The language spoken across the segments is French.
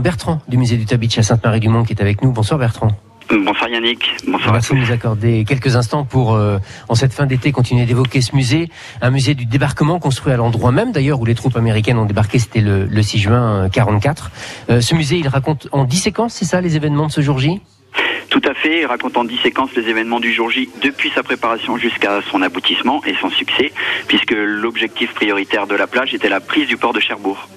Bertrand du musée du Tabitch à Sainte-Marie-du-Mont qui est avec nous. Bonsoir Bertrand. Bonsoir Yannick, bonsoir Merci de nous accorder quelques instants pour, euh, en cette fin d'été, continuer d'évoquer ce musée. Un musée du débarquement construit à l'endroit même d'ailleurs où les troupes américaines ont débarqué, c'était le, le 6 juin 44. Euh, ce musée, il raconte en 10 séquences, c'est ça, les événements de ce jour J? Tout à fait, il raconte en 10 séquences les événements du jour J depuis sa préparation jusqu'à son aboutissement et son succès, puisque l'objectif prioritaire de la plage était la prise du port de Cherbourg.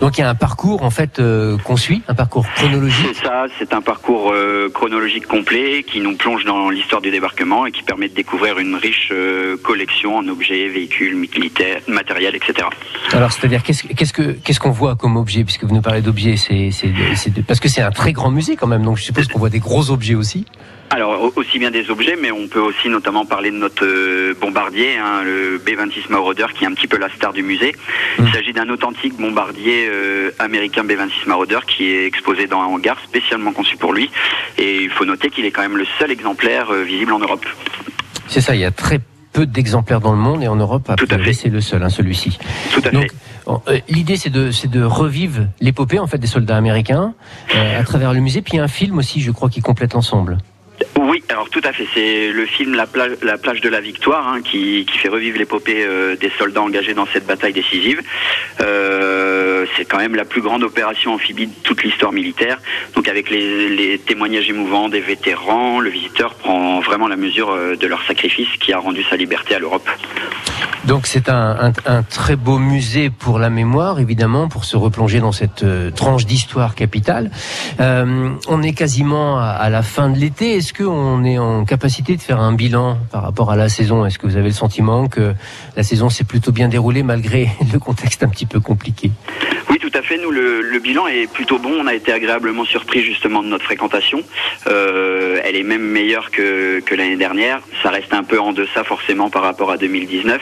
Donc il y a un parcours en fait euh, qu'on suit, un parcours chronologique. C'est ça, c'est un parcours euh, chronologique complet qui nous plonge dans l'histoire du débarquement et qui permet de découvrir une riche euh, collection en objets, véhicules, militaires, matériel, etc. Alors c'est-à-dire qu'est-ce qu'est-ce que qu'est-ce qu'on voit comme objet? Puisque vous nous parlez d'objets, c'est- parce que c'est un très grand musée quand même, donc je suppose qu'on voit des gros objets aussi. Alors au- aussi bien des objets, mais on peut aussi notamment parler de notre euh, bombardier, hein, le B-26 Marauder, qui est un petit peu la star du musée. Il s'agit d'un authentique bombardier euh, américain B-26 Marauder qui est exposé dans un hangar spécialement conçu pour lui. Et il faut noter qu'il est quand même le seul exemplaire euh, visible en Europe. C'est ça, il y a très peu d'exemplaires dans le monde et en Europe, Tout à fait. c'est le seul, hein, celui-ci. Tout à Donc, fait. l'idée, c'est de, c'est de revivre l'épopée en fait des soldats américains à travers le musée. Puis il y a un film aussi, je crois, qui complète l'ensemble. Oui, alors tout à fait. C'est le film La plage, la plage de la victoire hein, qui, fait revivre l'épopée euh, des soldats engagés dans cette bataille décisive. Euh, c'est quand même la plus grande opération amphibie de toute l'histoire militaire. Donc avec les, les témoignages émouvants des vétérans, le visiteur prend vraiment la mesure euh, de leur sacrifice qui a rendu sa liberté à l'Europe. Donc c'est un, un, très beau musée pour la mémoire, évidemment, pour se replonger dans cette euh, tranche d'histoire capitale. Euh, on est quasiment à, à la fin de l'été. Est-ce qu'on est en capacité de faire un bilan par rapport à la saison? Est-ce que vous avez le sentiment que la saison s'est plutôt bien déroulée malgré le contexte un petit peu compliqué? Oui, tout à fait. Nous, le, le bilan est plutôt bon. On a été agréablement surpris justement de notre fréquentation. Euh, elle est même meilleure que, que l'année dernière. Ça reste un peu en deçà forcément par rapport à 2019,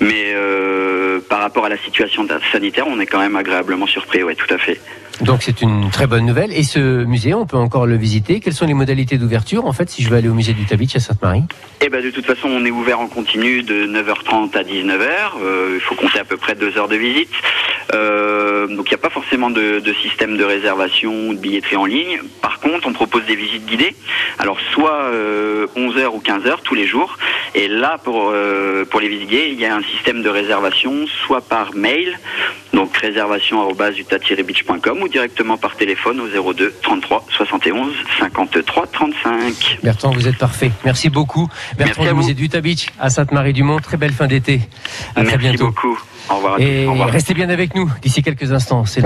mais euh, par rapport à la situation sanitaire, on est quand même agréablement surpris. Ouais, tout à fait. Donc c'est une très bonne nouvelle. Et ce musée, on peut encore le visiter. Quelles sont les modalités d'ouverture en fait si je veux aller au musée du Tabitch à Sainte-Marie? Et ben de toute façon, on est ouvert en continu de 9h30 à 19h. Euh, il faut compter à peu près deux heures de visite. Euh, donc il n'y a pas forcément de, de système de réservation ou de billetterie en ligne. Par contre, on propose des visites guidées. Alors soit euh, 11h ou 15h tous les jours. Et là, pour, euh, pour les guidées, il y a un système de réservation, soit par mail, donc réservation@utah-beach.com ou directement par téléphone au 02 33 71 53 35. Bertrand, vous êtes parfait. Merci beaucoup. Bertrand Merci à du vous. musée du Tabitch à Sainte-Marie-du-Mont. Très belle fin d'été. À très Merci bientôt. beaucoup. Au revoir. à tous. Et Au revoir. restez bien avec nous d'ici quelques instants.